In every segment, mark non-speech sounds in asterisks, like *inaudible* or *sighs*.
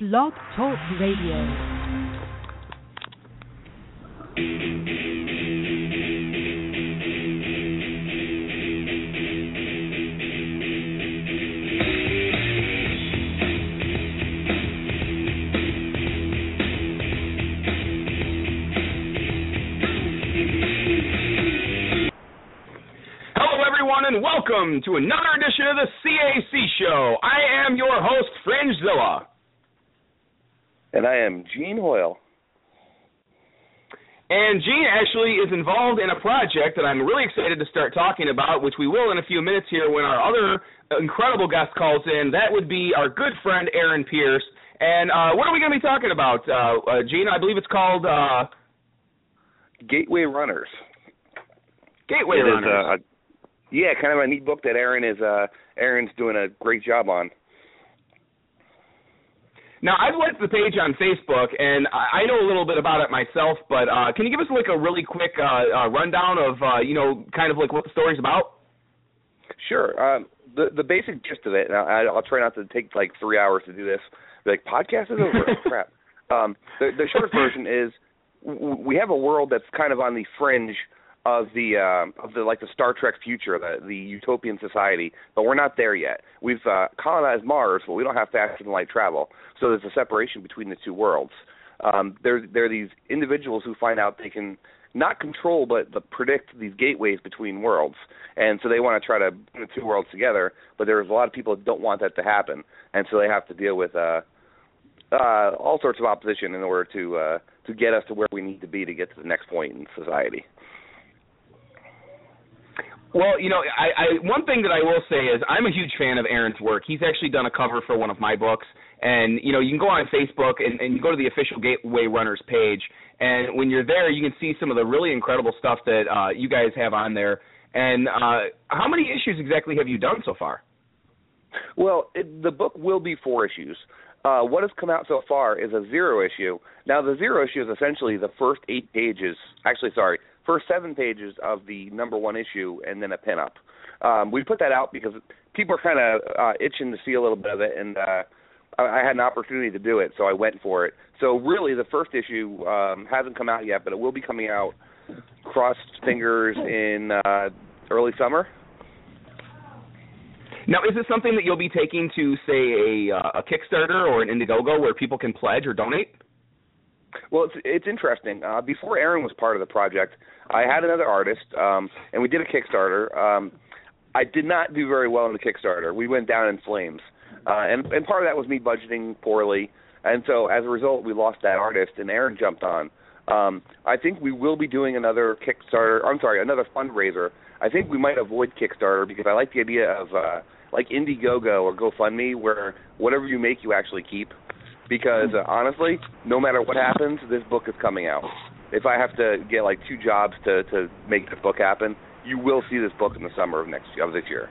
Blog Talk Radio. Hello, everyone, and welcome to another edition of the CAC Show. I am your host, Frangezilla. And I am Gene Hoyle. And Gene actually is involved in a project that I'm really excited to start talking about, which we will in a few minutes here when our other incredible guest calls in. That would be our good friend Aaron Pierce. And uh, what are we going to be talking about, uh, uh, Gene? I believe it's called uh, Gateway Runners. Gateway It is, Runners. uh, a- yeah, kind of a neat book that Aaron is uh Aaron's doing a great job on. Now I've liked the page on Facebook, and I know a little bit about it myself. But uh, can you give us like a really quick uh, uh, rundown of uh, you know kind of like what the story's about? Sure. Um the the basic gist of it. I, I'll try not to take like three hours to do this. Like podcast is over. *laughs* Crap. Um, the the short version is we have a world that's kind of on the fringe of the um of the like the Star Trek future, the the utopian society, but we're not there yet. We've uh, colonized Mars, but we don't have faster than light travel. So there's a separation between the two worlds. Um, there there are these individuals who find out they can not control but, but predict these gateways between worlds, and so they want to try to bring the two worlds together. But there's a lot of people that don't want that to happen, and so they have to deal with uh, uh, all sorts of opposition in order to uh, to get us to where we need to be to get to the next point in society. Well, you know, I, I one thing that I will say is I'm a huge fan of Aaron's work. He's actually done a cover for one of my books, and you know, you can go on Facebook and, and you go to the official Gateway Runners page, and when you're there, you can see some of the really incredible stuff that uh, you guys have on there. And uh, how many issues exactly have you done so far? Well, it, the book will be four issues. Uh, what has come out so far is a zero issue. Now, the zero issue is essentially the first eight pages. Actually, sorry, first seven pages of the number one issue, and then a pinup. Um, we put that out because people are kind of uh, itching to see a little bit of it, and uh, I, had an opportunity to do it, so I went for it. So, really, the first issue um, hasn't come out yet, but it will be coming out. Crossed fingers in uh, early summer. Now, is this something that you'll be taking to, say, a, uh, a Kickstarter or an Indiegogo where people can pledge or donate? Well, it's it's interesting. Uh, before Aaron was part of the project, I had another artist, um, and we did a Kickstarter. Um, I did not do very well in the Kickstarter. We went down in flames, uh, and and part of that was me budgeting poorly, and so as a result, we lost that artist, and Aaron jumped on. Um, I think we will be doing another Kickstarter. I'm sorry, another fundraiser. I think we might avoid Kickstarter because I like the idea of uh, like Indiegogo or GoFundMe, where whatever you make, you actually keep because uh, honestly, no matter what happens, this book is coming out. If I have to get like two jobs to to make the book happen, you will see this book in the summer of next of this year.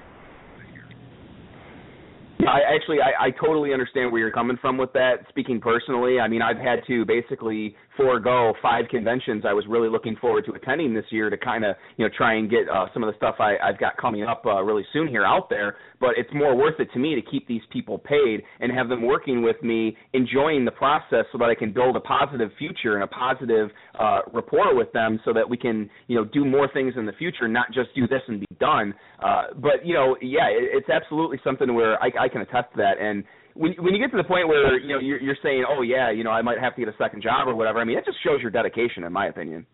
I actually I, I totally understand where you're coming from with that. Speaking personally, I mean I've had to basically forego five conventions I was really looking forward to attending this year to kind of you know try and get uh, some of the stuff I, I've got coming up uh, really soon here out there. But it's more worth it to me to keep these people paid and have them working with me, enjoying the process, so that I can build a positive future and a positive uh, rapport with them, so that we can you know do more things in the future, not just do this and be done. Uh, but you know, yeah, it, it's absolutely something where I, I can attest to that. And when when you get to the point where you know you're, you're saying, oh yeah, you know, I might have to get a second job or whatever. I mean, it just shows your dedication, in my opinion.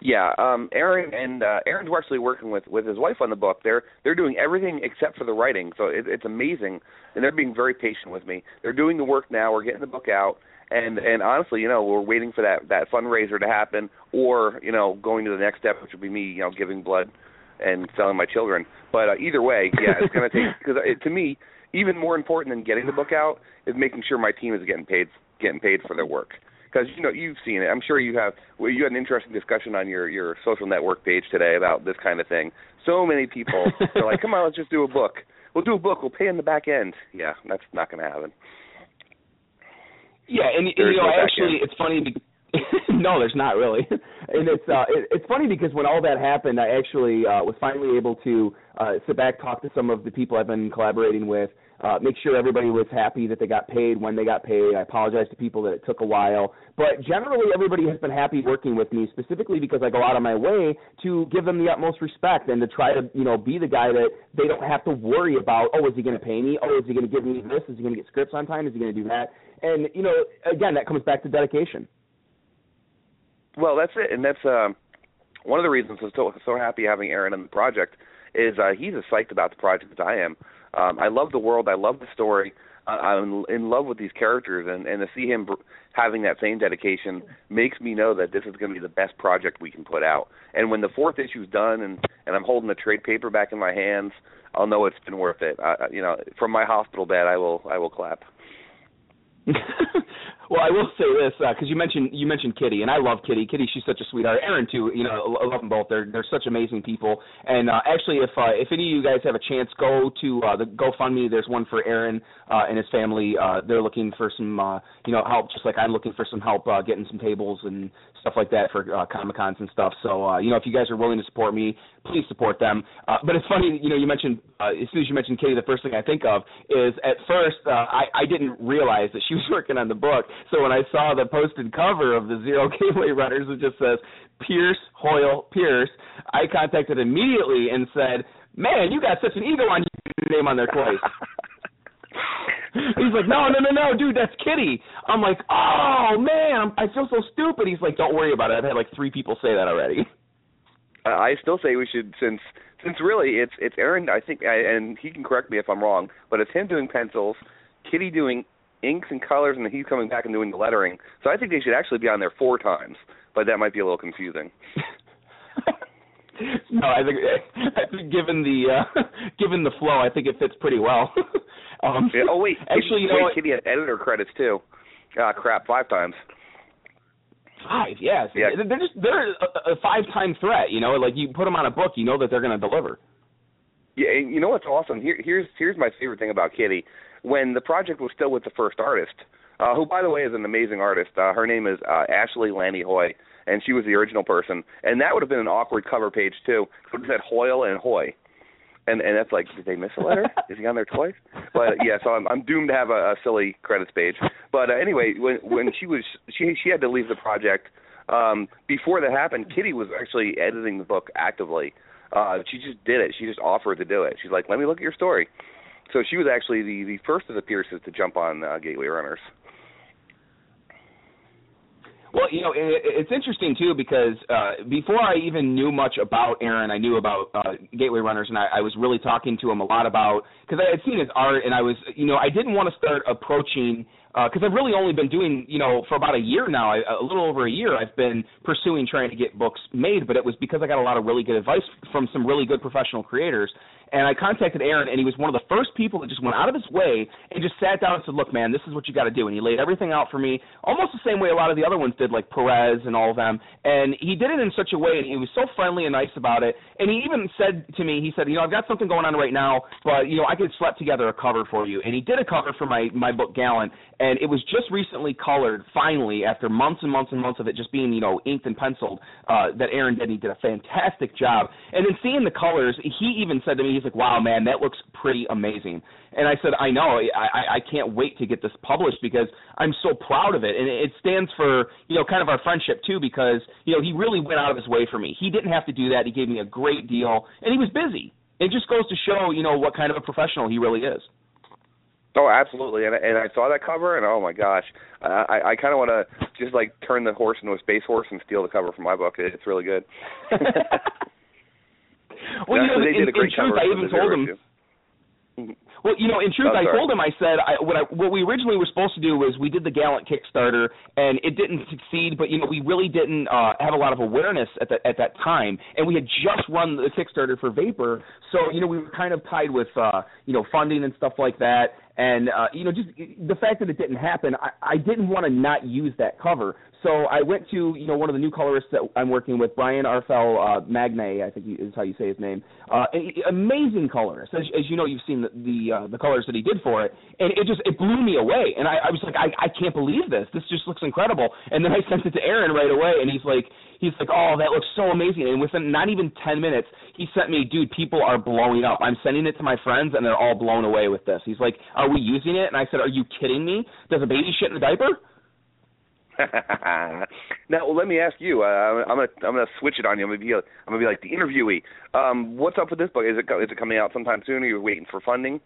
Yeah, um, Aaron and uh, Aaron's actually working with with his wife on the book. They're they're doing everything except for the writing, so it, it's amazing, and they're being very patient with me. They're doing the work now. We're getting the book out, and and honestly, you know, we're waiting for that that fundraiser to happen, or you know, going to the next step, which would be me, you know, giving blood and selling my children. But uh, either way, yeah, it's to take *laughs* because to me, even more important than getting the book out is making sure my team is getting paid getting paid for their work. Because you know you've seen it. I'm sure you have. Well, you had an interesting discussion on your your social network page today about this kind of thing. So many people *laughs* are like, "Come on, let's just do a book. We'll do a book. We'll pay in the back end." Yeah, that's not going to happen. Yeah, and, and you know, no actually, end. it's funny. Be- *laughs* no, there's not really, *laughs* and it's uh, it, it's funny because when all that happened, I actually uh, was finally able to uh, sit back, talk to some of the people I've been collaborating with, uh, make sure everybody was happy that they got paid when they got paid. I apologize to people that it took a while, but generally everybody has been happy working with me, specifically because I go out of my way to give them the utmost respect and to try to you know be the guy that they don't have to worry about. Oh, is he going to pay me? Oh, is he going to give me this? Is he going to get scripts on time? Is he going to do that? And you know, again, that comes back to dedication. Well, that's it, and that's um, one of the reasons I'm so so happy having Aaron on the project is uh, he's as psyched about the project as I am. Um, I love the world. I love the story. Uh, I'm in love with these characters, and and to see him br- having that same dedication makes me know that this is going to be the best project we can put out. And when the fourth issue's done, and and I'm holding the trade paperback in my hands, I'll know it's been worth it. I, you know, from my hospital bed, I will I will clap. *laughs* well, I will say this because you mentioned you mentioned Kitty, and I love Kitty. Kitty, she's such a sweetheart. Aaron too. You know, I love them both. They're they're such amazing people. And uh, actually, if uh, if any of you guys have a chance, go to uh, the GoFundMe. There's one for Aaron uh, and his family. Uh, they're looking for some uh, you know help, just like I'm looking for some help uh, getting some tables and stuff like that for uh, Comic Cons and stuff. So uh, you know, if you guys are willing to support me, please support them. Uh, but it's funny, you know, you mentioned uh, as soon as you mentioned Kitty, the first thing I think of is at first uh, I I didn't realize that she was *laughs* working on the book. So when I saw the posted cover of the Zero *laughs* Gateway Runners, it just says Pierce Hoyle Pierce. I contacted immediately and said, "Man, you got such an ego on your name on there twice." *laughs* He's like, no, no, no, no, dude, that's Kitty. I'm like, oh man, I feel so stupid. He's like, don't worry about it. I've had like three people say that already. I still say we should since since really it's it's Aaron. I think I, and he can correct me if I'm wrong, but it's him doing pencils, Kitty doing inks and colors, and then he's coming back and doing the lettering. So I think they should actually be on there four times, but that might be a little confusing. *laughs* no, I think I think given the uh, *laughs* given the flow, I think it fits pretty well. *laughs* um, Yeah, *laughs* oh wait, actually, you know wait? Kitty had editor credits too. Ah, crap, five times. Five, yes. Yeah. They're just they're a, a five time threat. You know, like you put them on a book, you know that they're going to deliver. Yeah, and you know what's awesome? Here, here's here's my favorite thing about Kitty. When the project was still with the first artist, uh, who by the way is an amazing artist. Uh, her name is uh, Ashley Lanny Hoy, and she was the original person. And that would have been an awkward cover page too. It would have said Hoyle and Hoy, and and that's like, did they miss a letter? *laughs* is he on there twice? But yeah, so I'm I'm doomed to have a, a silly credits page. But uh, anyway, when when she was she she had to leave the project. Um, before that happened, Kitty was actually editing the book actively. Uh, she just did it. She just offered to do it. She's like, "Let me look at your story." So she was actually the the first of the Pierces to jump on uh, Gateway Runners. Well, you know, it, it's interesting too because uh, before I even knew much about Aaron, I knew about uh, Gateway Runners, and I, I was really talking to him a lot about because I had seen his art, and I was, you know, I didn't want to start approaching because I've really only been doing, you know, for about a year now, I, a little over a year, I've been pursuing trying to get books made, but it was because I got a lot of really good advice from some really good professional creators. And I contacted Aaron, and he was one of the first people that just went out of his way and just sat down and said, "Look, man, this is what you got to do." And he laid everything out for me, almost the same way a lot of the other ones did, like Perez and all of them. And he did it in such a way, and he was so friendly and nice about it. And he even said to me, he said, "You know, I've got something going on right now, but you know, I could slap together a cover for you." And he did a cover for my my book Gallant, and it was just recently colored, finally, after months and months and months of it just being, you know, inked and penciled. Uh, that Aaron did, and he did a fantastic job. And then seeing the colors, he even said to me, he's like, "Wow, man, that looks pretty amazing." And I said, "I know, I I, I can't wait to get this published because I'm so proud of it, and it stands for, you know, kind of our friendship too, because you know he really went out of his way for me. He didn't have to do that. He gave me a great deal, and he was busy. It just goes to show, you know, what kind of a professional he really is." Oh, absolutely. And I- and I saw that cover, and oh my gosh, uh, I I kind of want to just like turn the horse into a space horse and steal the cover from my book. It's really good. *laughs* well, you know, Actually, they in, did a great in truth, I even told him. issue. Well, you know, in truth, Oh, I told him. I said I, what I, what we originally were supposed to do was we did the Gallant Kickstarter, and it didn't succeed. But you know, we really didn't uh, have a lot of awareness at that at that time, and we had just run the Kickstarter for Vapor, so you know we were kind of tied with uh, you know funding and stuff like that. And uh, you know, just the fact that it didn't happen, I, I didn't want to not use that cover. So I went to you know one of the new colorists that I'm working with, Brian Arfel uh, Magne, I think is how you say his name. Uh, a- a- amazing colorist, as, as you know, you've seen the the, uh, the colors that he did for it, and it just it blew me away. And I, I was like, I, I can't believe this. This just looks incredible. And then I *laughs* sent it to Aaron right away, and he's like, he's like, oh, that looks so amazing. And within not even ten minutes, he sent me, dude, people are blowing up. I'm sending it to my friends, and they're all blown away with this. He's like, are we using it? And I said, are you kidding me? Does a baby shit in a diaper? *laughs* now, well, let me ask you. Uh, I'm gonna I'm gonna switch it on you. I'm gonna be I'm gonna be like the interviewee. Um, what's up with this book? Is it is it coming out sometime soon? Are you waiting for funding?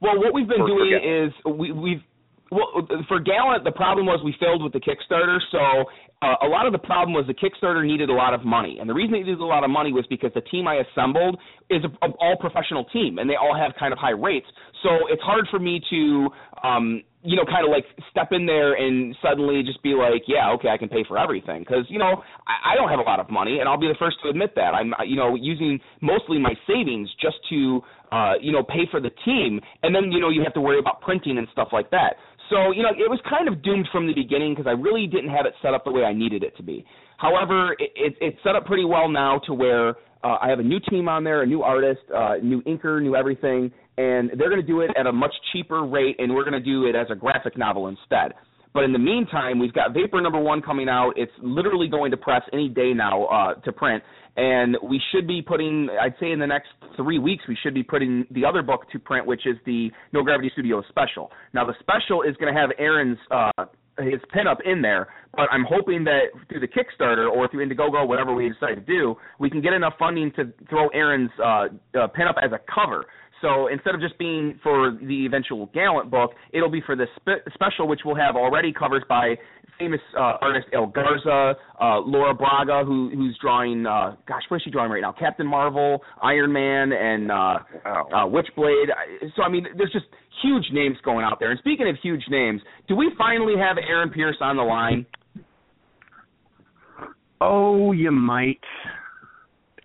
Well, what we've been Or doing forget- is we, we've well for Gallant the problem was we failed with the Kickstarter. So uh, a lot of the problem was the Kickstarter needed a lot of money, and the reason it needed a lot of money was because the team I assembled is a, a all professional team, and they all have kind of high rates. So it's hard for me to um, you know, kind of like step in there and suddenly just be like, yeah, okay, I can pay for everything because you know I, I don't have a lot of money, and I'll be the first to admit that. I'm you know using mostly my savings just to uh, you know pay for the team, and then you know you have to worry about printing and stuff like that. So you know it was kind of doomed from the beginning because I really didn't have it set up the way I needed it to be. However, it, it, it's set up pretty well now to where uh, I have a new team on there, a new artist, uh, new inker, new everything, and they're going to do it at a much cheaper rate, and we're going to do it as a graphic novel instead. But in the meantime, we've got Vapor number one coming out. It's literally going to press any day now uh, to print, and we should be putting, I'd say in the next three weeks, we should be putting the other book to print, which is the No Gravity Studios special. Now the special is going to have Aaron's uh, his pinup in there, but I'm hoping that through the Kickstarter or through Indiegogo, whatever we decide to do, we can get enough funding to throw Aaron's uh, uh, pinup as a cover. So instead of just being for the eventual Gallant book, it'll be for this spe- special, which will have already covers by famous uh, artist El Garza, uh, Laura Braga, who who's drawing. Uh, gosh, what is she drawing right now? Captain Marvel, Iron Man, and uh, Wow. uh, Witchblade. So I mean, there's just huge names going out there. And speaking of huge names, do we finally have Aaron Pierce on the line? Oh, you might.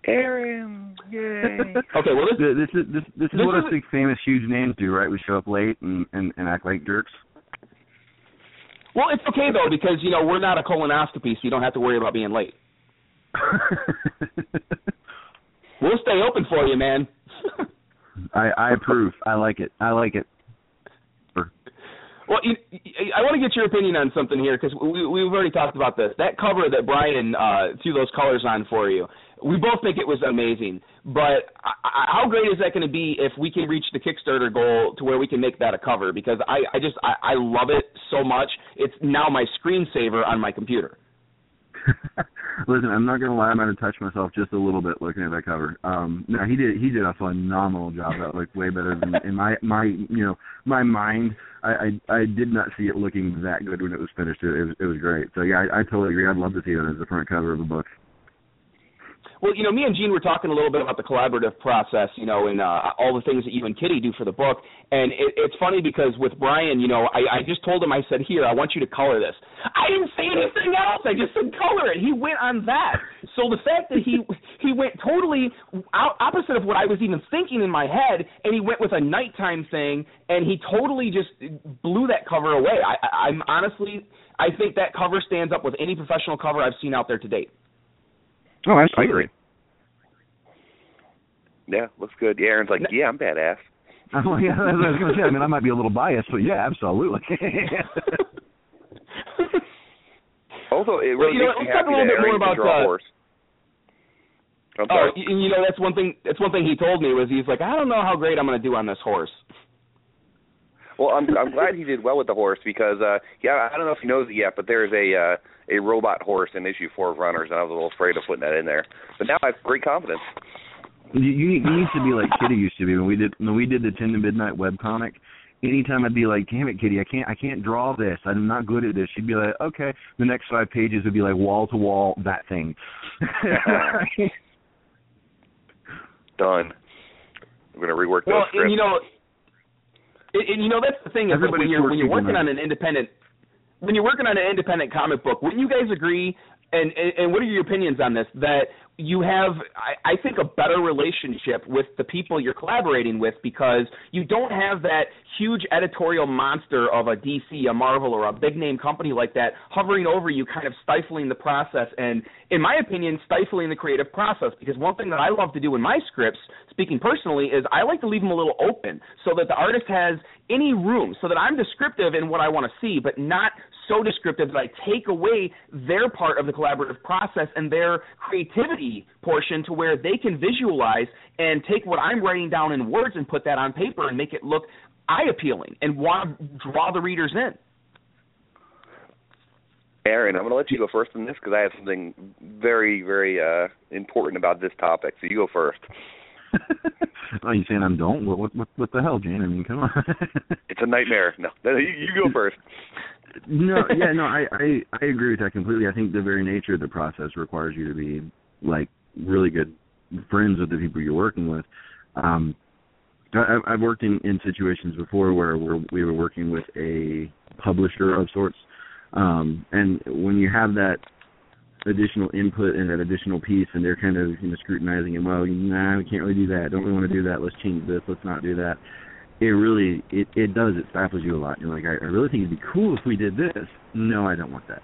Aaron, yay! *laughs* Okay, well this This is this this is This what is- us big famous huge names do, right? We show up late and and, and act like jerks. well it's okay though because you know we're not a colonoscopy, so you don't have to worry about being late. *laughs* We'll stay open for you, man. *laughs* I I approve. I like it. I like it. Well, you, I want to get your opinion on something here because we, we've already talked about this. That cover that Brian uh, threw those colors on for you, we both think it was amazing. But I, I, how great is that going to be if we can reach the Kickstarter goal to where we can make that a cover? Because I, I just I, I love it so much. It's now my screensaver on my computer. *laughs* Listen, I'm not gonna lie. I'm gonna touch myself just a little bit looking at that cover. Um, no, he did. He did a phenomenal job. That looked way better than in my my you know my mind. I I, I did not see it looking that good when it was finished. It, it was it was great. So yeah, I, I totally agree. I'd love to see it as the front cover of a book. Well, you know, me and Gene were talking a little bit about the collaborative process, you know, and uh, all the things that you and Kitty do for the book. And it, it's funny because with Brian, you know, I, I just told him, I said, here, I want you to color this. I didn't say anything else. I just said color it. He went on that. So the fact that he he went totally out, opposite of what I was even thinking in my head, and he went with a nighttime thing, and he totally just blew that cover away. I, I, I'm honestly, I think that cover stands up with any professional cover I've seen out there to date. Oh, absolutely. Yeah, looks good. Aaron's like, yeah, I'm badass. *laughs* Oh yeah, I was gonna say. I mean, I might be a little biased, but yeah, absolutely. *laughs* Also, it Well, really you know, makes me let's talk a happy little that bit more Aaron can about, draw a uh, horse. Oh, sorry. you know that's one thing. That's one thing he told me was he's like, I don't know how great I'm going to do on this horse. Well, I'm I'm glad he did well with the horse because uh yeah, I don't know if he knows it yet, but there's a uh a robot horse in issue four of Runners, and I was a little afraid of putting that in there. But now I have great confidence. You, you, you need to be like Kitty used to be when we did when we did the Ten to Midnight web webcomic. Anytime I'd be like, "Damn it, Kitty, I can't I can't draw this. I'm not good at this." She'd be like, "Okay." The next five pages would be like wall to wall that thing. *laughs* Done. I'm going to rework well, those scripts. and you know, and, and you know that's the thing is like when you're when you're working on an independent when you're working on an independent comic book, wouldn't you guys agree? And, and and what are your opinions on this? That you have, I, I think, a better relationship with the people you're collaborating with because you don't have that huge editorial monster of a DC, a Marvel, or a big name company like that hovering over you, kind of stifling the process, and in my opinion, stifling the creative process. Because one thing that I love to do in my scripts, speaking personally, is I like to leave them a little open so that the artist has any room, so that I'm descriptive in what I want to see, but not so descriptive that I take away their part of the collaborative process and their creativity portion to where they can visualize and take what I'm writing down in words and put that on paper and make it look eye appealing and want to draw the readers in. Aaron, I'm going to let you go first on this because I have something very, very uh, important about this topic. So you go first. *laughs* Are you saying I'm don't? What, what what what the hell, Jane? I mean, come on. It's a nightmare. No, no *laughs* you, you go first. *laughs* no, *laughs* yeah, no, I, I I agree with that completely. I think the very nature of the process requires you to be like really good friends with the people you're working with. Um, I, I've worked in in situations before where we're, we were working with a publisher of sorts, um, and when you have that additional input and that additional piece, and they're kind of you know scrutinizing it. Well, nah, we can't really do that. Don't really want to do that. Let's change this. Let's not do that. It really it it does it stifles you a lot. You're like, I, I really think it'd be cool if we did this. No, I don't want that.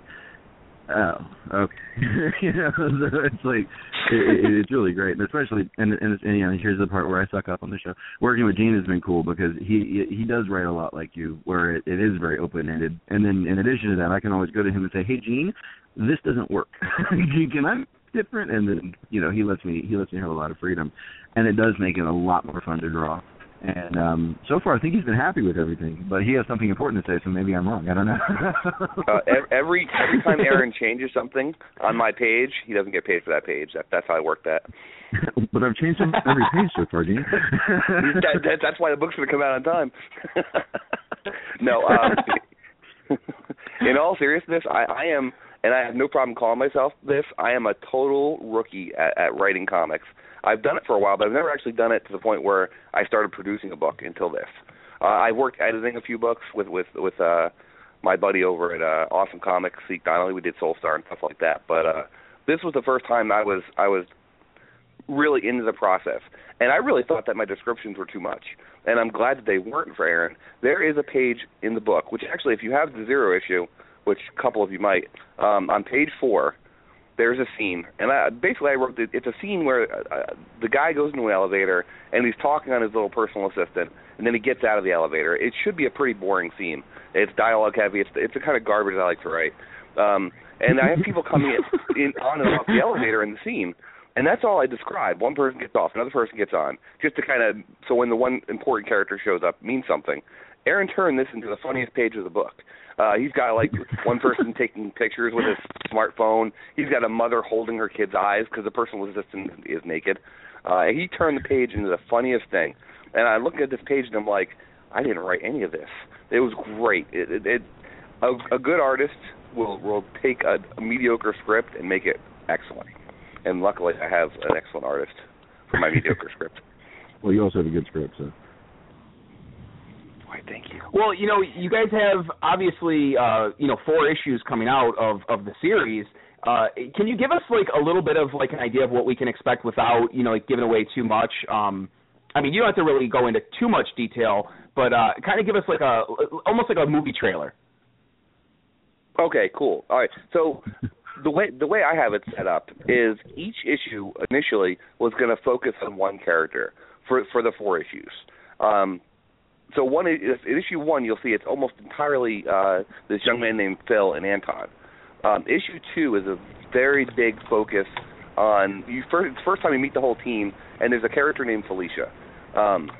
Oh, okay. *laughs* you know, *laughs* so it's like it, it, it's really great, and especially and and, and you know, here's the part where I suck up on the show. Working with Gene has been cool because he he does write a lot like you, where it, it is very open ended. And then in addition to that, I can always go to him and say, Hey, Gene, this doesn't work. *laughs* can I different? And then you know he lets me he lets me have a lot of freedom, and it does make it a lot more fun to draw. And um so far, I think he's been happy with everything. But he has something important to say, so maybe I'm wrong. I don't know. *laughs* uh, every every time Aaron changes something on my page, he doesn't get paid for that page. That, that's how I work that. *laughs* but I've changed some, every page so far, Gene. that, *laughs* that, that's why the book's going to come out on time. no, um, in all seriousness, I, I am, and I have no problem calling myself this. I am a total rookie at, at writing comics. I've done it for a while, but I've never actually done it to the point where I started producing a book until this. Uh, I've worked editing a few books with with with uh, my buddy over at uh, Awesome Comics, Zeke Donnelly. We did Soul Star and stuff like that. But uh, this was the first time I was I was really into the process, and I really thought that my descriptions were too much. And I'm glad that they weren't for Aaron. There is a page in the book, which actually, if you have the zero issue, which a couple of you might, um, on page four there's a scene, and I, basically I wrote the, it's a scene where uh, the guy goes into an elevator and he's talking on his little personal assistant, and then he gets out of the elevator. It should be a pretty boring scene. It's dialogue heavy. It's it's the kind of garbage I like to write. Um, and I have people coming in, *laughs* in on and off the elevator in the scene, and that's all I describe. One person gets off, another person gets on, just to kind of so when the one important character shows up means something. Aaron turned this into the funniest page of the book. Uh, he's got like one person *laughs* taking pictures with his smartphone. He's got a mother holding her kid's eyes because the personal assistant is naked. Uh, he turned the page into the funniest thing. And I look at this page and I'm like, I didn't write any of this. It was great. It, it, it a, a good artist will will take a, a mediocre script and make it excellent. And luckily, I have an excellent artist for my mediocre script. *laughs* Well, you also have a good script, so. Why, thank you. Well, you know, you guys have obviously, uh, you know, four issues coming out of of the series. Uh, can you give us like a little bit of like an idea of what we can expect without, you know, like giving away too much? Um, I mean, you don't have to really go into too much detail, but uh, kind of give us like a almost like a movie trailer. Okay, cool. All right. So the way the way I have it set up is each issue initially was going to focus on one character for for the four issues. Um, so one in issue one, you'll see it's almost entirely uh, this young man named Phil and Anton. Um, issue two is a very big focus on you first. It's the first time you meet the whole team, and there's a character named Felicia, um,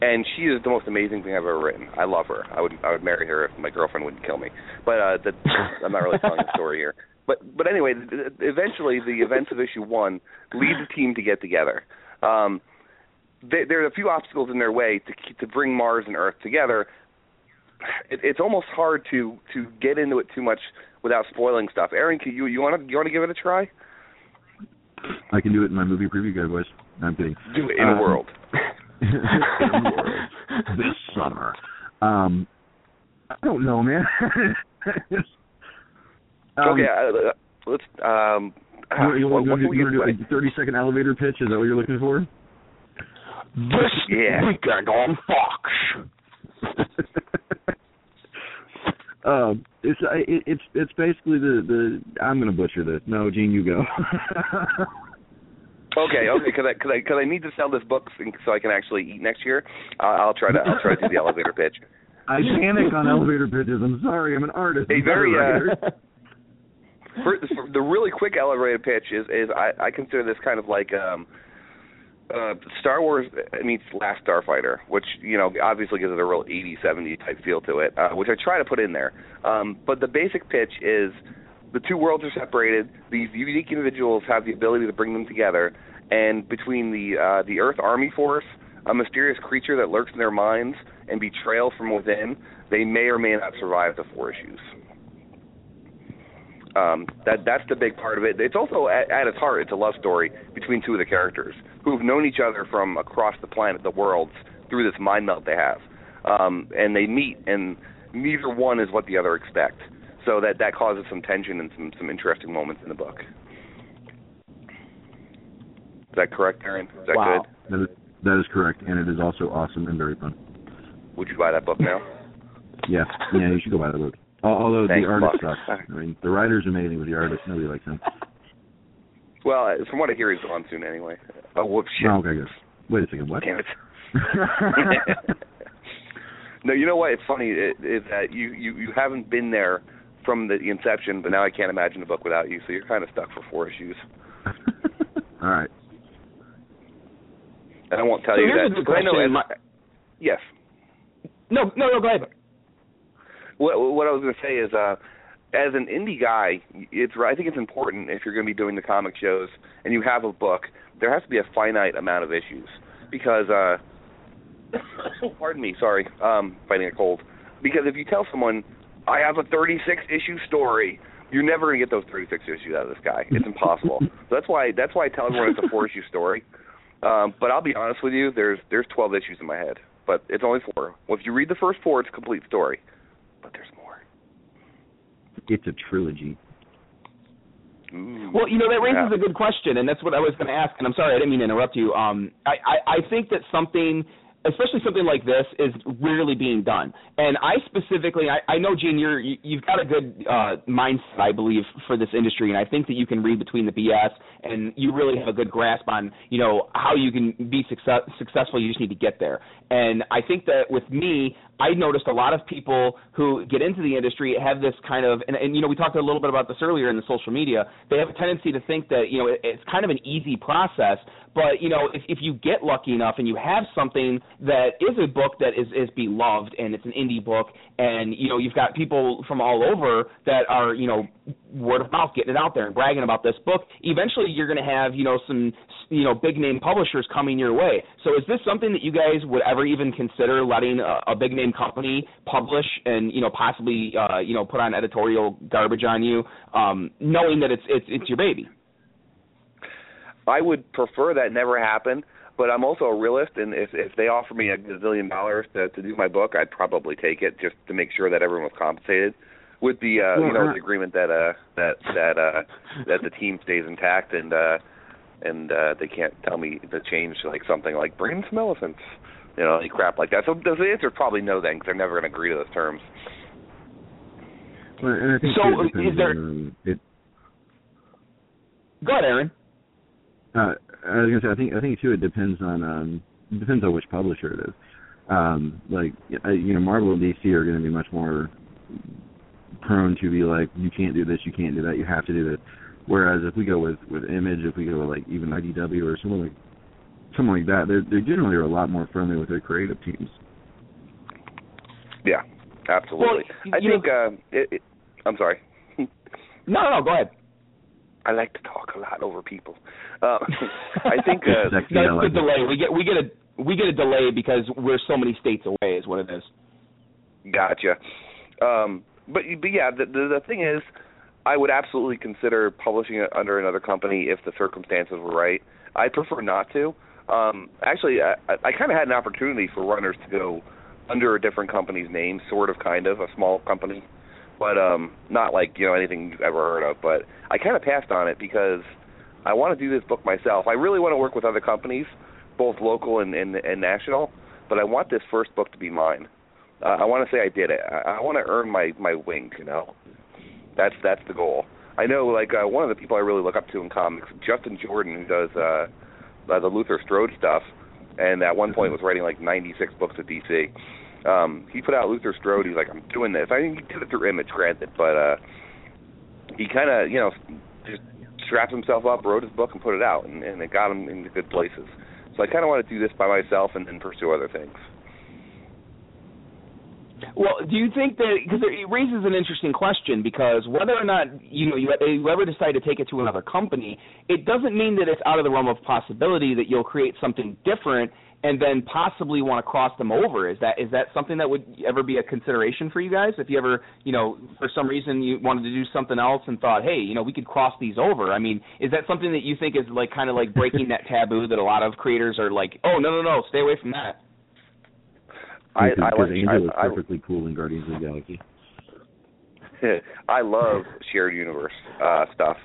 and she is the most amazing thing I've ever written. I love her. I would I would marry her if my girlfriend wouldn't kill me. But uh, that, I'm not really telling the story here. But but anyway, eventually the events of issue one lead the team to get together. Um, they, there are a few obstacles in their way to to bring Mars and Earth together. It, it's almost hard to to get into it too much without spoiling stuff. Aaron, can you you want to you want to give it a try? I can do it in my movie preview guide voice. No, I'm kidding. Do it in um, *laughs* a world. this summer. Um, I don't know, man. *laughs* um, okay, uh, let's. Um, you, you, what, you, what can we you get want to do a thirty second elevator pitch? Is that what you're looking for? This Yeah. weekend on Fox. *laughs* um, it's it, it's it's basically the the I'm gonna butcher this. No, Gene, you go. *laughs* Okay, okay, because I because I because I need to sell this book so I can actually eat next year. Uh, I'll try to I'll try to do the elevator pitch. I panic on elevator pitches. I'm sorry. I'm an artist. A very, uh, *laughs* For, for the really quick elevator pitch is is I I consider this kind of like um uh Star Wars meets Last Starfighter, which you know obviously gives it a real 80 70 type feel to it, uh, which I try to put in there. Um, but the basic pitch is the two worlds are separated. These unique individuals have the ability to bring them together, and between the uh, the Earth Army Force, a mysterious creature that lurks in their minds, and betrayal from within, they may or may not survive the four issues. Um, that that's the big part of it. It's also at, at its heart, it's a love story between two of the characters who've known each other from across the planet, the worlds, through this mind melt they have, um, and they meet, and neither one is what the other expects. So that that causes some tension and some some interesting moments in the book. Is that correct, Aaron? Is that Wow. good? That is, that is correct, and it is also awesome and very fun. Would you buy that book now? *laughs* Yeah, yeah, you should go buy the book. Al- Although Thanks, the artist Buck. sucks. I mean, the writer's amazing, but the artist nobody likes him. Well, uh, from what I hear, he's gone soon anyway. Oh, whoops, shit. Oh, okay, good. Wait a second, what? Damn it. *laughs* no, you know what? It's funny is is that you, you you haven't been there from the inception, but now I can't imagine the book without you. So you're kind of stuck for four issues. *laughs* All right. And I won't tell So you here's that. a good I know question. as- My- yes. No, no, no. Go ahead. What what I was going to say is, uh, as an indie guy, it's I think it's important if you're going to be doing the comic shows and you have a book, there has to be a finite amount of issues because, uh, *coughs* pardon me, sorry, um, fighting a cold. Because if you tell someone I have a 36 issue story, you're never going to get those 36 issues out of this guy. It's impossible. so *laughs* that's why that's why I tell everyone it's a four issue story. Um, but I'll be honest with you, there's there's 12 issues in my head, but it's only four. Well, if you read the first four, it's a complete story. But there's more. It's a trilogy. Ooh. Well, you know that raises Yeah. a good question, and that's what I was going to ask. And I'm sorry, I didn't mean to interrupt you. Um, I, I, I think that something, especially something like this, is rarely being done. And I specifically, I, I know, Gene, you're you- you've got a good uh, mindset, I believe, for this industry, and I think that you can read between the BS, and you really have a good grasp on, you know, how you can be success, successful. You just need to get there. And I think that with me, I noticed a lot of people who get into the industry have this kind of, and, and you know, we talked a little bit about this earlier in the social media. They have a tendency to think that you know it, it's kind of an easy process, but you know, if if you get lucky enough and you have something that is a book that is is beloved and it's an indie book, and you know, you've got people from all over that are you know word of mouth getting it out there and bragging about this book. Eventually, you're going to have you know some you know big name publishers coming your way. So, is this something that you guys would ever even consider letting a, a big name company publish and you know possibly uh, you know put on editorial garbage on you, um, knowing that it's it's it's your baby? I would prefer that never happen, but I'm also a realist, and if if they offer me a gazillion dollars to to do my book, I'd probably take it just to make sure that everyone was compensated. With the uh, Well, you know uh, the agreement that uh that that uh that the team stays intact and uh and uh they can't tell me to change like something like bring in some elephants, you know, any crap like that. So the answer is probably no then, because they're never going to agree to those terms. Well, and I think So, is there- on, it, Go ahead, Aaron. uh, I was gonna say I think I think too it depends on um it depends on which publisher it is. Um, like you know Marvel and DC are going to be much more prone to be like you can't do this, you can't do that, you have to do this. Whereas if we go with with Image, if we go with like even IDW or someone like someone like that, they're they generally are a lot more friendly with their creative teams. Yeah, absolutely. Well, I you think uh, it, it, I'm sorry. No, no, no, go ahead. I like to talk a lot over people. Uh, I think uh, *laughs* Sexy, No, I it's like the it. delay. We get we get a we get a delay because we're so many states away. Is what it is. Gotcha. Um, but but yeah, the, the the thing is, I would absolutely consider publishing it under another company if the circumstances were right. I prefer not to, Um, actually, I, I kind of had an opportunity for runners to go under a different company's name, sort of, kind of, a small company, but um, not like you know anything you've ever heard of. But I kind of passed on it because I want to do this book myself. I really want to work with other companies, both local and, and, and national, but I want this first book to be mine. Uh, I want to say I did it. I, I want to earn my my wing. You know, that's that's the goal. I know, like uh, one of the people I really look up to in comics, Justin Jordan, who does uh, uh, the Luther Strode stuff, and at one point was writing like 96 books at DC. Um, he put out Luther Strode. He's like, I'm doing this. I mean, he did it through Image, granted, but uh, he kind of, you know, just strapped himself up, wrote his book, and put it out, and, and it got him into good places. So I kind of want to do this by myself and then pursue other things. Well, do you think that because it raises an interesting question because whether or not you know you, you ever decide to take it to another company, it doesn't mean that it's out of the realm of possibility that you'll create something different and then possibly want to cross them over. Is that is that something that would ever be a consideration for you guys? If you ever you know for some reason you wanted to do something else and thought, hey, you know, we could cross these over. I mean, is that something that you think is like kind of like breaking that taboo that a lot of creators are like, oh no no no, stay away from that. I, because, I because like Angel I, was perfectly cool in Guardians of the Galaxy. I, *laughs* I love shared universe uh, stuff,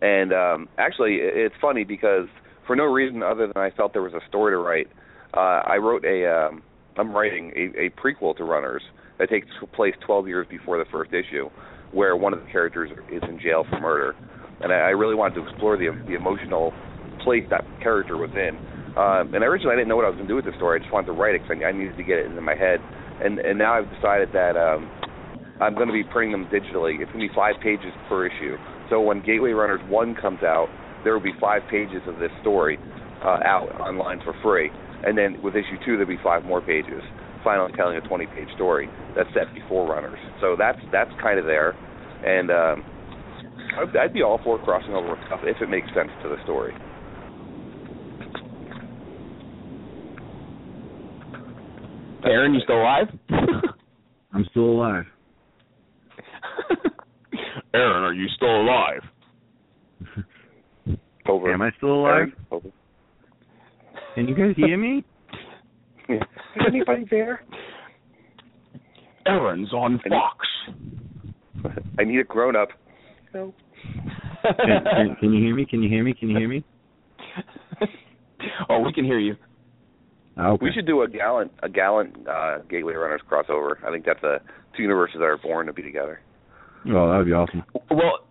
and um, actually, it's funny because for no reason other than I felt there was a story to write, uh, I wrote a. Um, I'm writing a, a prequel to Runners that takes place 12 years before the first issue, where one of the characters is in jail for murder, and I, I really wanted to explore the the emotional place that character was in. Um, and originally, I didn't know what I was going to do with the story. I just wanted to write it because I, needed to get it into my head. And and now I've decided that um, I'm going to be printing them digitally. It's going to be five pages per issue. So when Gateway Runners One comes out, there will be five pages of this story uh, out online for free. And then with issue two, there'll be five more pages, finally telling a 20-page story that's set before Runners. So that's that's kind of there, and um, I'd, I'd be all for crossing over stuff if it makes sense to the story. Aaron, you still alive? *laughs* I'm still alive. *laughs* Aaron, are you still alive? *laughs* Over. Am I still alive? Over. Can you guys hear me? Yeah. Is anybody there? Aaron's on Fox. I need a grown up. Can, can, can you hear me? Can you hear me? Can you hear me? oh, we can hear you. Okay. We should do a gallant a gallant uh, Gateway Runners crossover. I think that's a two universes that are born to be together. Oh, that would be awesome. Well,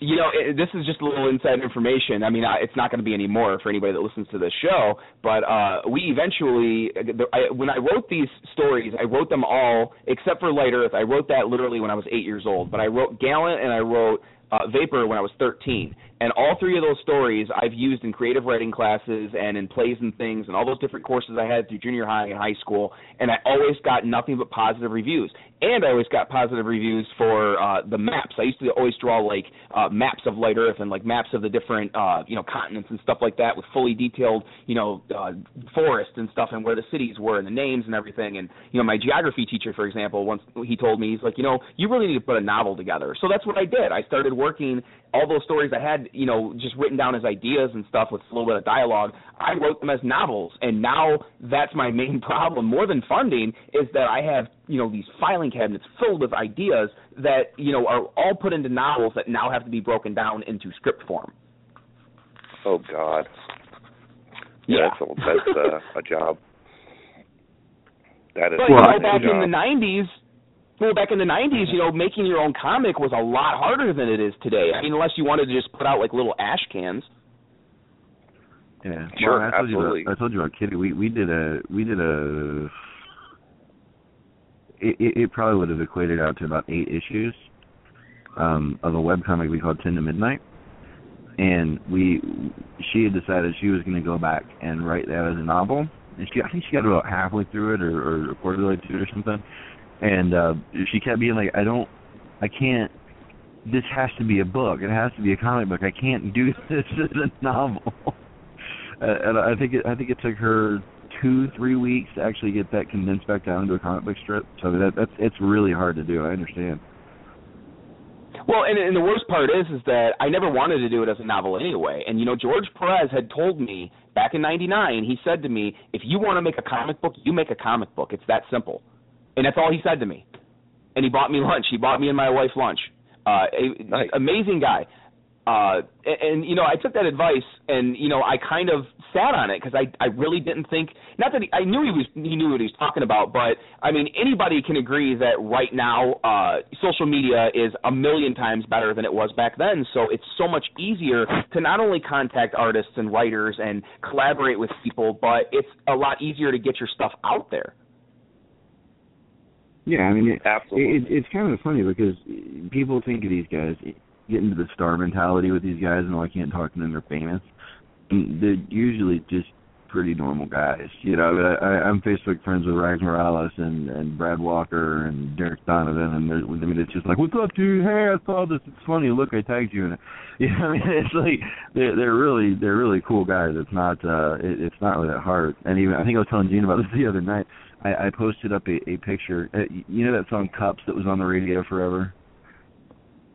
you know, it, this is just a little inside information. I mean, I, it's not going to be any more for anybody that listens to this show. But uh, we eventually, I, when I wrote these stories, I wrote them all except for Light Earth. I wrote that literally when I was eight years old. But I wrote Gallant and I wrote uh, Vapor when I was 13. And all three of those stories I've used in creative writing classes and in plays and things and all those different courses I had through junior high and high school. And I always got nothing but positive reviews. And I always got positive reviews for uh, the maps. I used to always draw like uh, maps of Light Earth and like maps of the different uh, you know continents and stuff like that with fully detailed you know uh, forests and stuff and where the cities were and the names and everything. And you know my geography teacher, for example, once he told me he's like you know you really need to put a novel together. So that's what I did. I started working all those stories I had, you know, just written down as ideas and stuff with a little bit of dialogue. I wrote them as novels, and now that's my main *laughs* problem. More than funding is that I have, you know, these filing cabinets filled with ideas that, you know, are all put into novels that now have to be broken down into script form. Oh God. Yeah. that's a, that's uh, a job. That is But you know, job. back in the '90s, well, back in the '90s, you know, making your own comic was a lot harder than it is today. I mean, unless you wanted to just put out like little ash cans. Yeah. Sure, well, I told absolutely. You about, I told you about Kitty. We we did a we did a. It, it, it probably would have equated out to about eight issues um, of a webcomic we called Ten to Midnight, and we she had decided she was going to go back and write that as a novel, and she I think she got about halfway through it or, or a quarter way through it or something, and uh, she kept being like, I don't, I can't. This has to be a book. It has to be a comic book. I can't do *laughs* this as a novel. *laughs* And I think it I think it took her two three weeks to actually get that condensed back down into a comic book strip. So that that's it's really hard to do. I understand. Well, and, and the worst part is, is that I never wanted to do it as a novel anyway. And you know, George Perez had told me back in '99. He said to me, "If you want to make a comic book, you make a comic book. It's that simple." And that's all he said to me. And he bought me lunch. He bought me and my wife lunch. Uh, a, Nice. amazing guy. Uh, and, and you know, I took that advice, and you know, I kind of sat on it because I I really didn't think not that he, I knew he was he knew what he was talking about, but I mean anybody can agree that right now uh, social media is a million times better than it was back then. So it's so much easier to not only contact artists and writers and collaborate with people, but it's a lot easier to get your stuff out there. Yeah, I mean, it, Absolutely. it, it's kind of funny because people think of these guys get into the star mentality with these guys, and oh, I can't talk to them; they're famous. And they're usually just pretty normal guys, you know. I, I, I'm Facebook friends with Rags Morales and and Brad Walker and Derek Donovan, and I mean, it's just like, "What's up, dude? Hey, I saw this. It's funny. Look, I tagged you in it." *laughs* You know, I mean, it's like they're they're really they're really cool guys. It's not uh, it, it's not really that hard. And even I think I was telling Gene about this the other night. I, I posted up a, a picture. Uh, you know that song "Cups" that was on the radio forever.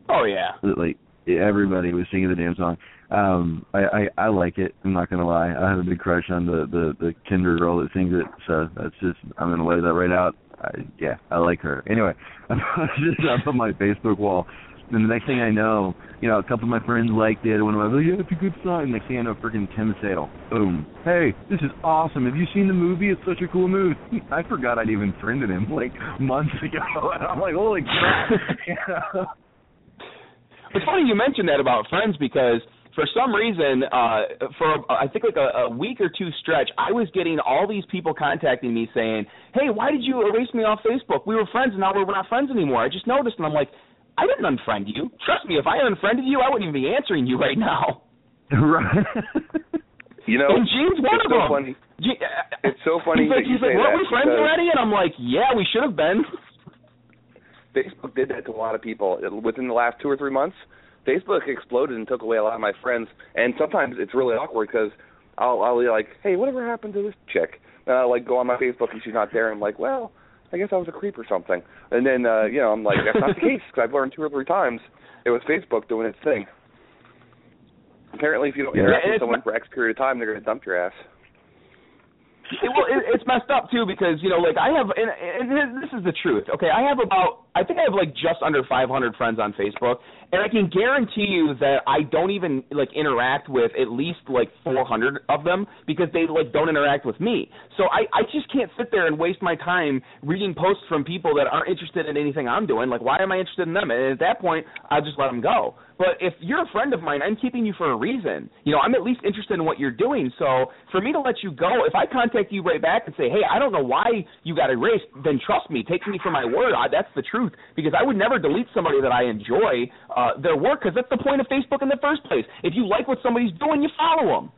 Oh yeah. That, like everybody was singing the damn song. Um, I, I I like it. I'm not gonna lie. I have a big crush on the the the Kinder girl that sings it. So that's just I'm gonna lay that right out. I, yeah, I like her. Anyway, *laughs* I posted it up on my Facebook wall. And the next thing I know, you know, a couple of my friends liked it. One of my, oh, yeah, it's a good song. Next thing I know, freaking Tim Sale. Boom. Hey, this is awesome. Have you seen the movie? It's such a cool movie. *laughs* I forgot I'd even friended him like months *laughs* ago. And I'm like, holy crap. *laughs* It's funny you mentioned that about friends because for some reason, uh, for I think like a, a week or two stretch, I was getting all these people contacting me saying, "Hey, why did you erase me off Facebook? We were friends, and now we're not friends anymore." I just noticed, and I'm like, "I didn't unfriend you. Trust me, if I unfriended you, I wouldn't even be answering you right now." right. You know, and Gene's one it's of so them. funny. Ge- uh, It's so funny He's like, that you he's like, say "Weren't that we friends already?" And I'm like, "Yeah, we should have been." Facebook did that to a lot of people within the last two or three months. Facebook exploded and took away a lot of my friends, and sometimes it's really awkward because I'll I'll be like, hey, whatever happened to this chick? And I'll like go on my Facebook and she's not there, and I'm like, well, I guess I was a creep or something. And then uh, you know I'm like, that's not the case because I've learned two or three times it was Facebook doing its thing. Apparently, if you don't interact and with someone not- for X period of time, they're gonna dump your ass. it, well, it, it's messed up too because you know, like I have, and, and this is the truth. Okay, I have about, I think I have like just under 500 friends on Facebook, and I can guarantee you that I don't even like interact with at least like 400 of them because they like don't interact with me. So I, I just can't sit there and waste my time reading posts from people that aren't interested in anything I'm doing. Like, why am I interested in them? And at that point, I'll just let them go. But if you're a friend of mine, I'm keeping you for a reason. You know, I'm at least interested in what you're doing. So for me to let you go, if I contact you right back and say, hey, I don't know why you got erased, then trust me, take me for my word. I, that's the truth. Because I would never delete somebody that I enjoy uh, their work, because that's the point of Facebook in the first place. If you like what somebody's doing, you follow them.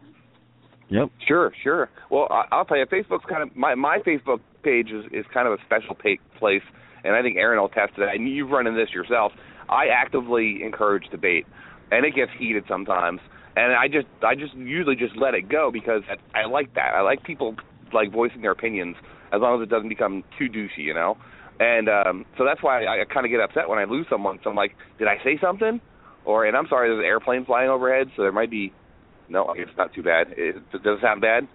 Yep. Sure, sure. Well, I, I'll tell you, Facebook's kind of my my Facebook page is is kind of a special pa- place, and I think Aaron will attest to that. And you've run into this yourself. I actively encourage debate, and it gets heated sometimes. And I just I just usually just let it go because I, I like that. I like people like voicing their opinions as long as it doesn't become too douchey, you know. And um so that's why I, I kind of get upset when I lose someone. So I'm like, did I say something? Or and I'm sorry, there's an airplane flying overhead, so there might be. No, it's not too bad. It, does it sound bad?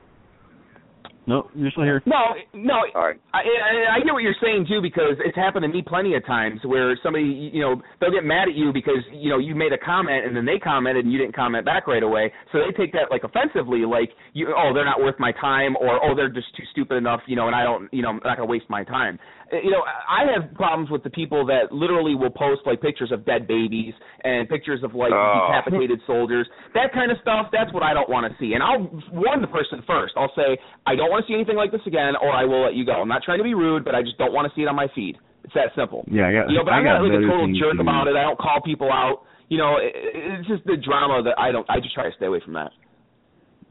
No, you're still here. No, no. All right. I, I I get what you're saying too because it's happened to me plenty of times where somebody you know they'll get mad at you because you know you made a comment and then they commented and you didn't comment back right away so they take that like offensively like you oh they're not worth my time or oh they're just too stupid enough you know and I don't you know I'm not gonna waste my time Uh, you know I have problems with the people that literally will post like pictures of dead babies and pictures of like Oh. decapitated soldiers that kind of stuff that's what I don't want to see and I'll warn the person first I'll say I don't want to see anything like this again or I will let you go I'm not trying to be rude but I just don't want to see it on my feed it's that simple Yeah, I got. you know, but I I'm got not like a better total jerk about it. I don't call people out. You know, it, it's just the drama that I don't. I just try to stay away from that.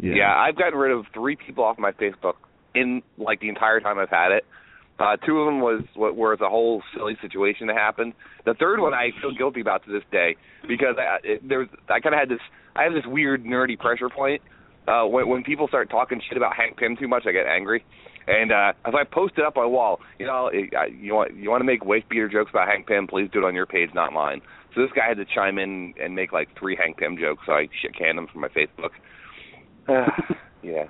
Yeah. Yeah, I've gotten rid of three people off my Facebook in like the entire time I've had it. Uh, two of them was what was a whole silly situation that happened. The third one I feel guilty about to this day because I, it, there was I kind of had this I have this weird nerdy pressure point. Uh, when when people start talking shit about Hank Pym too much, I get angry, And uh, as I posted up on the wall, you know, you want you want to make waist beater jokes about Hank Pym, please do it on your page, not mine. So this guy had to chime in and make like three Hank Pym jokes, so I shit canned him from my Facebook. Uh, *laughs* *sighs* yeah,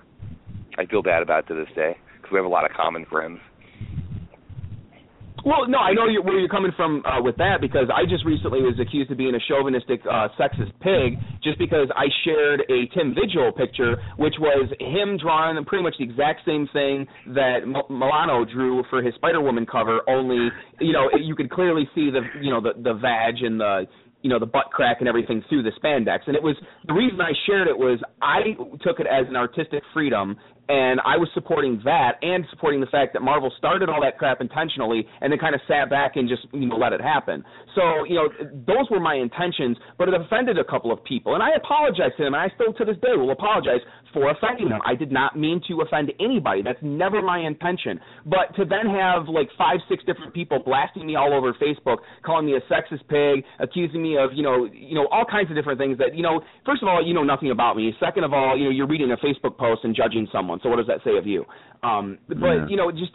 I feel bad about it to this day because we have a lot of common friends. Well, no, I know you're, where you're coming from uh, with that because I just recently was accused of being a chauvinistic, uh, sexist pig just because I shared a Tim Vigil picture, which was him drawing pretty much the exact same thing that M- Milano drew for his Spider Woman cover. Only, you know, you could clearly see the, you know, the the vag and the you know the butt crack and everything through the spandex and it was the reason I shared it was I took it as an artistic freedom and I was supporting that and supporting the fact that Marvel started all that crap intentionally and then kind of sat back and just you know let it happen. So you know those were my intentions, but it offended a couple of people, and I apologize to them, and I still to this day will apologize for offending them. I did not mean to offend anybody. That's never my intention. But to then have like five, six different people blasting me all over Facebook, calling me a sexist pig, accusing me of you know you know all kinds of different things that you know first of all you know nothing about me. Second of all you know you're reading a Facebook post and judging someone. So what does that say of you? Um, but yeah. you know, just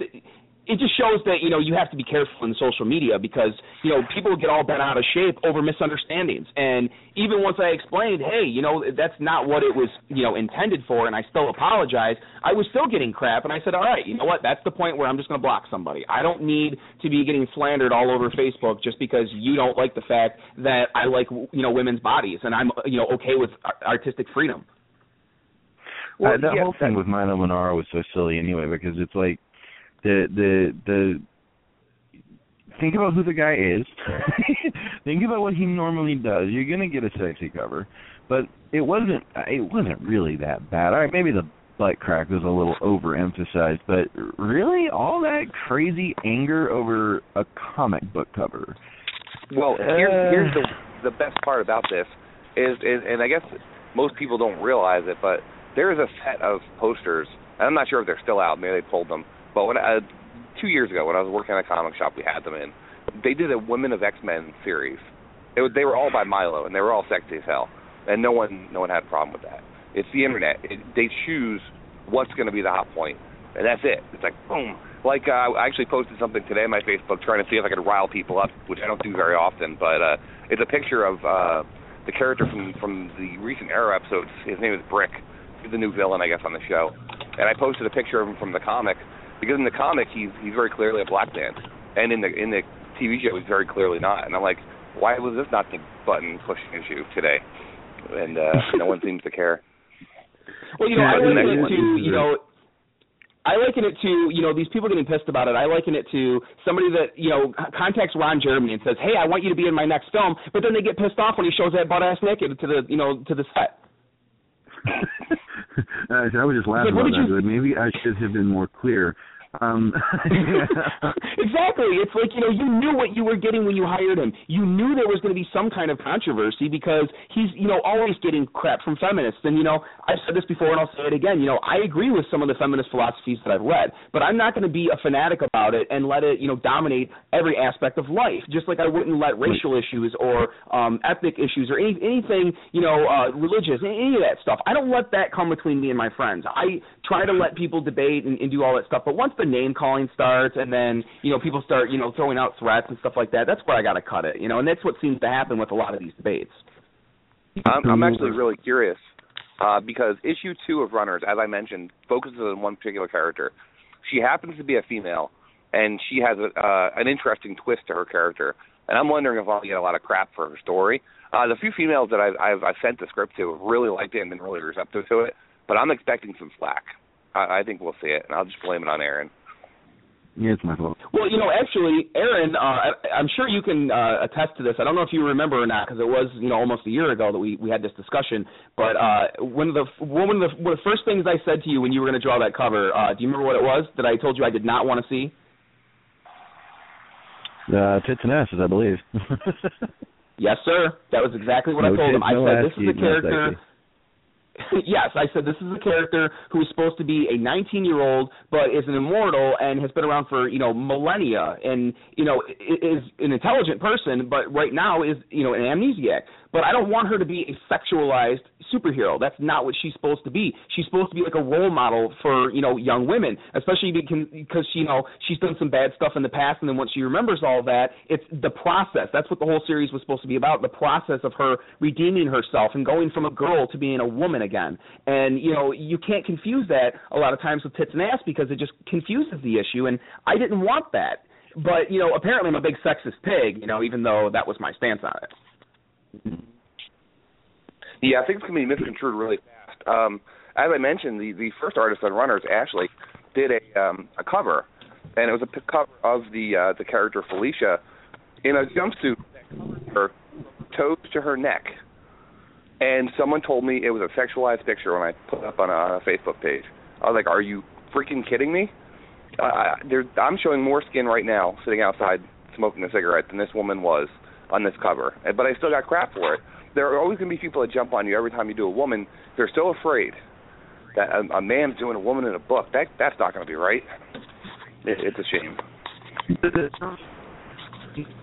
it just shows that you know you have to be careful in social media because you know people get all bent out of shape over misunderstandings. And even once I explained, hey, you know that's not what it was you know intended for, and I still apologize, I was still getting crap. And I said, all right, you know what? That's the point where I'm just going to block somebody. I don't need to be getting slandered all over Facebook just because you don't like the fact that I like you know women's bodies and I'm you know okay with artistic freedom. Well, uh, that yeah, whole thing with Milo Manara was so silly anyway because it's like the the the think about who the guy is. *laughs* think about what he normally does. You're gonna get a sexy cover, but it wasn't it wasn't really that bad. All right, maybe the butt crack was a little overemphasized, but really all that crazy anger over a comic book cover. Well, here's uh, here's the the best part about this is is and I guess most people don't realize it, but there is a set of posters, and I'm not sure if they're still out. Maybe they pulled them. But when uh, two years ago, when I was working at a comic shop, we had them in. They did a Women of X Men series. It they were all by Milo, and they were all sexy as hell, and no one no one had a problem with that. It's the internet. It, they choose what's going to be the hot point, and that's it. It's like boom. Like uh, I actually posted something today on my Facebook trying to see if I could rile people up, which I don't do very often. But uh, it's a picture of uh, the character from from the recent Arrow episodes. His name is Brick, He's the new villain, I guess, on the show. And I posted a picture of him from the comic because in the comic he's he's very clearly a black man, and in the in the TV show he's very clearly not. And I'm like, why was this not the button pushing issue today? And uh, *laughs* no one seems to care. Well, you know, I liken it to you know. I liken it to you know these people getting pissed about it. I liken it to somebody that you know contacts Ron Jeremy and says, "Hey, I want you to be in my next film," but then they get pissed off when he shows that butt ass naked to the you know to the set. *laughs* I was just laughing about that. You... Maybe I should have been more clear. Um, *laughs* exactly. It's like you know you knew what you were getting when you hired him. You knew there was going to be some kind of controversy because he's you know always getting crap from feminists. And you know I've said this before and I'll say it again. You know I agree with some of the feminist philosophies that I've read, but I'm not going to be a fanatic about it and let it you know dominate every aspect of life. Just like I wouldn't let racial issues or um, ethnic issues or any anything you know uh, religious any of that stuff. I don't let that come between me and my friends. I try to let people debate and, and do all that stuff. But once the name calling starts and then you know people start you know throwing out threats and stuff like that that's where i got to cut it you know and that's what seems to happen with a lot of these debates. I'm, I'm actually really curious uh, because issue two of runners as i mentioned focuses on one particular character. She happens to be a female and she has a, uh, an interesting twist to her character and i'm wondering if i'll get a lot of crap for her story. Uh, the few females that I've, I've, I've sent the script to have really liked it and been really receptive to it, but I'm expecting some slack. I, I think we'll see it, and I'll just blame it on Aaron. Yeah, it's my fault. Well, you know, actually, Aaron, uh, I, I'm sure you can uh, attest to this. I don't know if you remember or not, because it was, you know, almost a year ago that we we had this discussion. But uh, one of the one of the, one of the first things I said to you when you were going to draw that cover, uh, do you remember what it was that I told you I did not want to see? Uh, tits and asses, I believe. *laughs* yes, sir. That was exactly what no I told tits, him. I no said this is a character. *laughs* Yes, I said this is a character who is supposed to be a 19 year old, but is an immortal and has been around for you know millennia, and you know is an intelligent person, but right now is you know an amnesiac. But I don't want her to be a sexualized superhero. That's not what she's supposed to be. She's supposed to be like a role model for you know young women, especially because you know she's done some bad stuff in the past, and then once she remembers all that, it's the process. That's what the whole series was supposed to be about: the process of her redeeming herself and going from a girl to being a woman again. And you know you can't confuse that a lot of times with tits and ass because it just confuses the issue. And I didn't want that. But you know, apparently I'm a big sexist pig. You know, even though that was my stance on it. Yeah, things can be misconstrued really fast. Um, as I mentioned, the the first artist on Runners, Ashley, did a um, a cover, and it was a cover of the uh, the character Felicia in a jumpsuit, her toes to her neck. And someone told me it was a sexualized picture when I put it up on a, on a Facebook page. I was like, "Are you freaking kidding me?" Uh, I'm showing more skin right now, sitting outside smoking a cigarette, than this woman was on this cover. But I still got crap for it. There are always going to be people that jump on you every time you do a woman. They're so afraid that a, a man's doing a woman in a book. That that's not going to be right. It, it's a shame.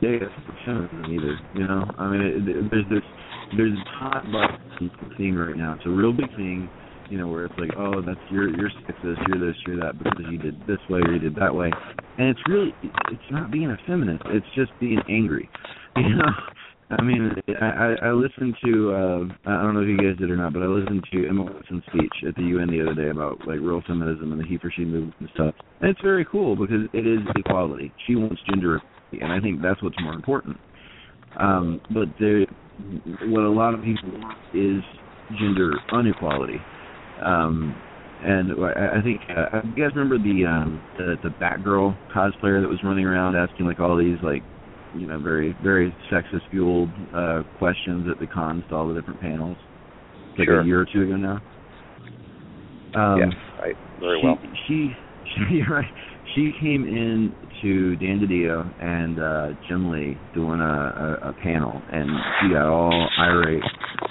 Data either. You know, I mean, there's this there's a hot button thing right now. It's a real big thing. You know, where it's like, oh, that's you're you're sexist, you're this, you're that, because you did this way or you did that way, and it's really it's not being a feminist. It's just being angry. *laughs* You know, I mean, I I listened to uh I don't know if you guys did or not, but I listened to Emma Watson's speech at the UN the other day about like real feminism and the he for she movement and stuff. And it's very cool because it is equality. She wants gender equality, and I think that's what's more important. Um, but there, what a lot of people want is gender inequality. Um, and I, I think uh, you guys remember the um the the Batgirl cosplayer that was running around asking like all these like you know very very sexist fueled uh questions at the cons to all the different panels like Sure. a year or two ago now um yes, I, very she, well. she she *laughs* right she came in to Dan DiDio and uh Jim Lee doing a, a, a panel and she got all irate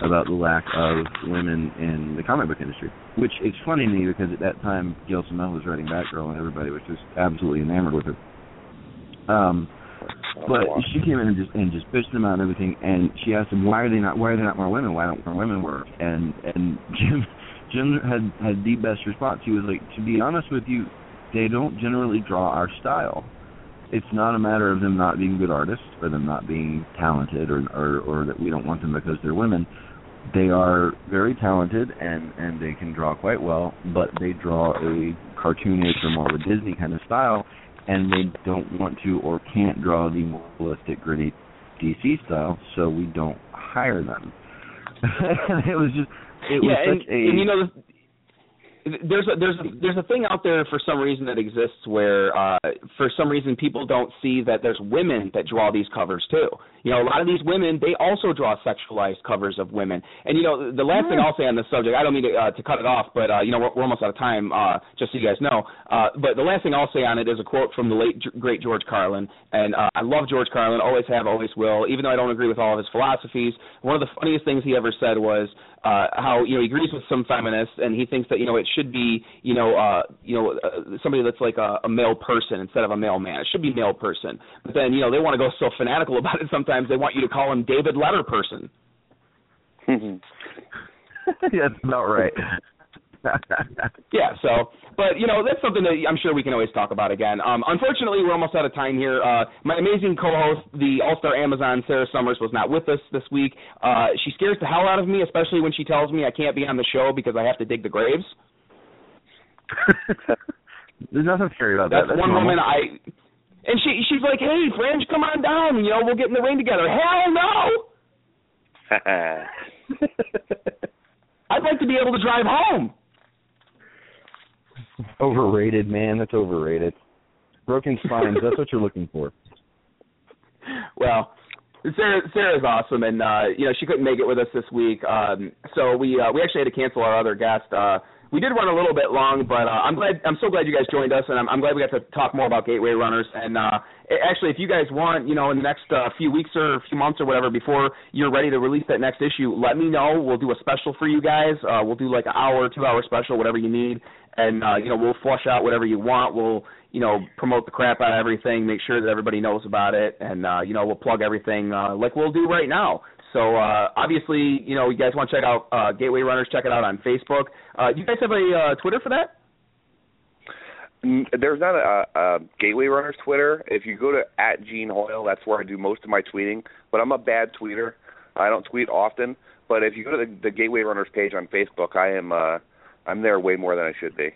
about the lack of women in the comic book industry. Which is funny to me because at that time Gail Simone was writing Batgirl and everybody was just absolutely enamored with her. Um but she came in and just and just bitched them out and everything and she asked them why are they not why are there not more women? Why don't more women work? And and *laughs* Jim Jim had had the best response. He was like, To be honest with you, they don't generally draw our style. It's not a matter of them not being good artists or them not being talented or or, or that we don't want them because they're women. They are very talented and and they can draw quite well, but they draw a cartoonish or more of a Disney kind of style, and they don't want to or can't draw the more realistic, gritty DC style, so we don't hire them. *laughs* it was just it yeah, was and, such a and you know, the- there's a there's a, there's a thing out there for some reason that exists where uh for some reason people don't see that there's women that draw these covers too. You know, a lot of these women they also draw sexualized covers of women. And you know, the last thing I'll say on this subject, I don't mean to uh, to cut it off, but uh you know, we're, we're almost out of time uh just so you guys know. Uh but the last thing I'll say on it is a quote from the late great George Carlin and uh I love George Carlin, always have, always will, even though I don't agree with all of his philosophies. One of the funniest things he ever said was uh how you know he agrees with some feminists and he thinks that you know it should be you know uh you know uh, somebody that's like a, a male person instead of a male man. It should be male person. But then you know they want to go so fanatical *laughs* about it sometimes they want you to call him david letter person yeah, *laughs* that's about right. *laughs* *laughs* yeah so but you know that's something that i'm sure we can always talk about again um unfortunately we're almost out of time here uh my amazing co-host the all-star amazon sarah summers was not with us this week uh she scares the hell out of me especially when she tells me i can't be on the show because i have to dig the graves *laughs* There's nothing scary about That's, that. That's one normal. woman I and she she's like, Hey Fringe, come on down, you know, we'll get in the ring together. Hell no *laughs* I'd like to be able to drive home. *laughs* overrated, man. That's overrated. Broken spines. that's what you're looking for. *laughs* Well, Sarah Sarah's awesome and uh you know, she couldn't make it with us this week. Um so we uh we actually had to cancel our other guest. Uh we did run a little bit long, but uh, I'm glad. I'm so glad you guys joined us, and I'm, I'm glad we got to talk more about Gateway Runners. And uh, actually, if you guys want, you know, in the next uh, few weeks or a few months or whatever, before you're ready to release that next issue, let me know. We'll do a special for you guys. Uh, we'll do like an hour, two hour special, whatever you need, and uh, you know, we'll flush out whatever you want. We'll you know promote the crap out of everything, make sure that everybody knows about it, and uh, you know, we'll plug everything uh, like we'll do right now. So uh, obviously, you know, you guys want to check out uh, Gateway Runners, check it out on Facebook. Uh, you guys have a uh, Twitter for that? There's not a, a Gateway Runners Twitter. If you go to at Gene Hoyle, that's where I do most of my tweeting. But I'm a bad tweeter. I don't tweet often. But if you go to the, the Gateway Runners page on Facebook, I am uh, I'm there way more than I should be.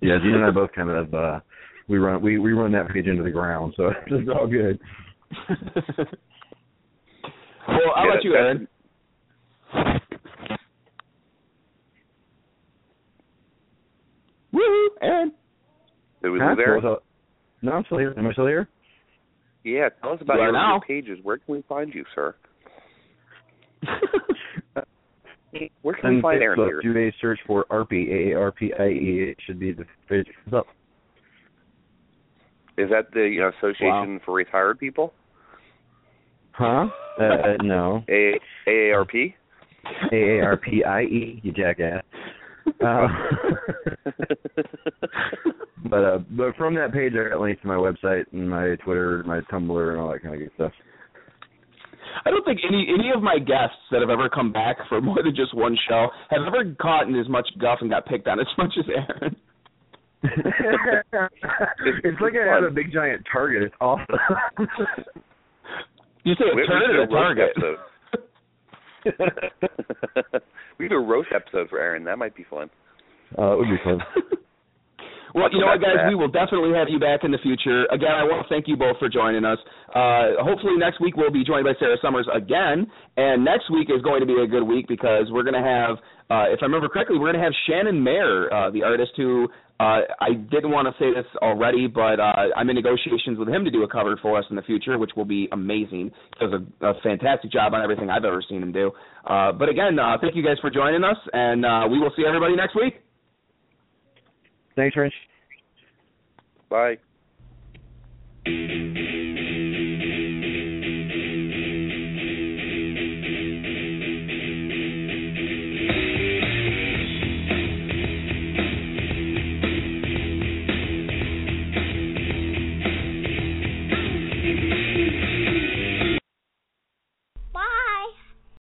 Yeah, Gene and I both kind of uh, we run we we run that page into the ground, so *laughs* it's all good. *laughs* well, I'll Yeah, let you, that's- Aaron. Woo, Aaron. Did we Huh? lose there? What's? No, I'm still here. Am I still here? Yeah, tell us about You your, now. your pages. Where can we find you, sir? *laughs* Where can we find Aaron here? do a search for AARPIE, A-A-R-P-I-E. It should be the page comes up. Is that the you know, Association for Retired People? Huh? Uh, uh, no. A AARP? A-A-R-P-I-E, you jackass. Uh, *laughs* *laughs* but uh, but from that page, I got links to my website and my Twitter, and my Tumblr, and all that kind of good stuff. I don't think any any of my guests that have ever come back for more than just one show have ever gotten as much guff and got picked on as much as Aaron. *laughs* *laughs* it's like I have a big giant target. It's *laughs* awesome. You say We- a we turn should or a do a roast target? episode. we do a roast episode for Aaron. That might be fun. uh, it would be fun. Well, you know what, guys, we will definitely have you back in the future. Again, I want to thank you both for joining us. Uh, hopefully, next week we'll be joined by Sarah Summers again, and next week is going to be a good week because we're going to have, uh, if I remember correctly, we're going to have Shannon Mayer, uh, the artist who uh, I didn't want to say this already, but uh, I'm in negotiations with him to do a cover for us in the future, which will be amazing. He does a, a fantastic job on everything I've ever seen him do. Uh, but again, uh, thank you guys for joining us, and uh, we will see everybody next week. Thanks, Rich. Bye.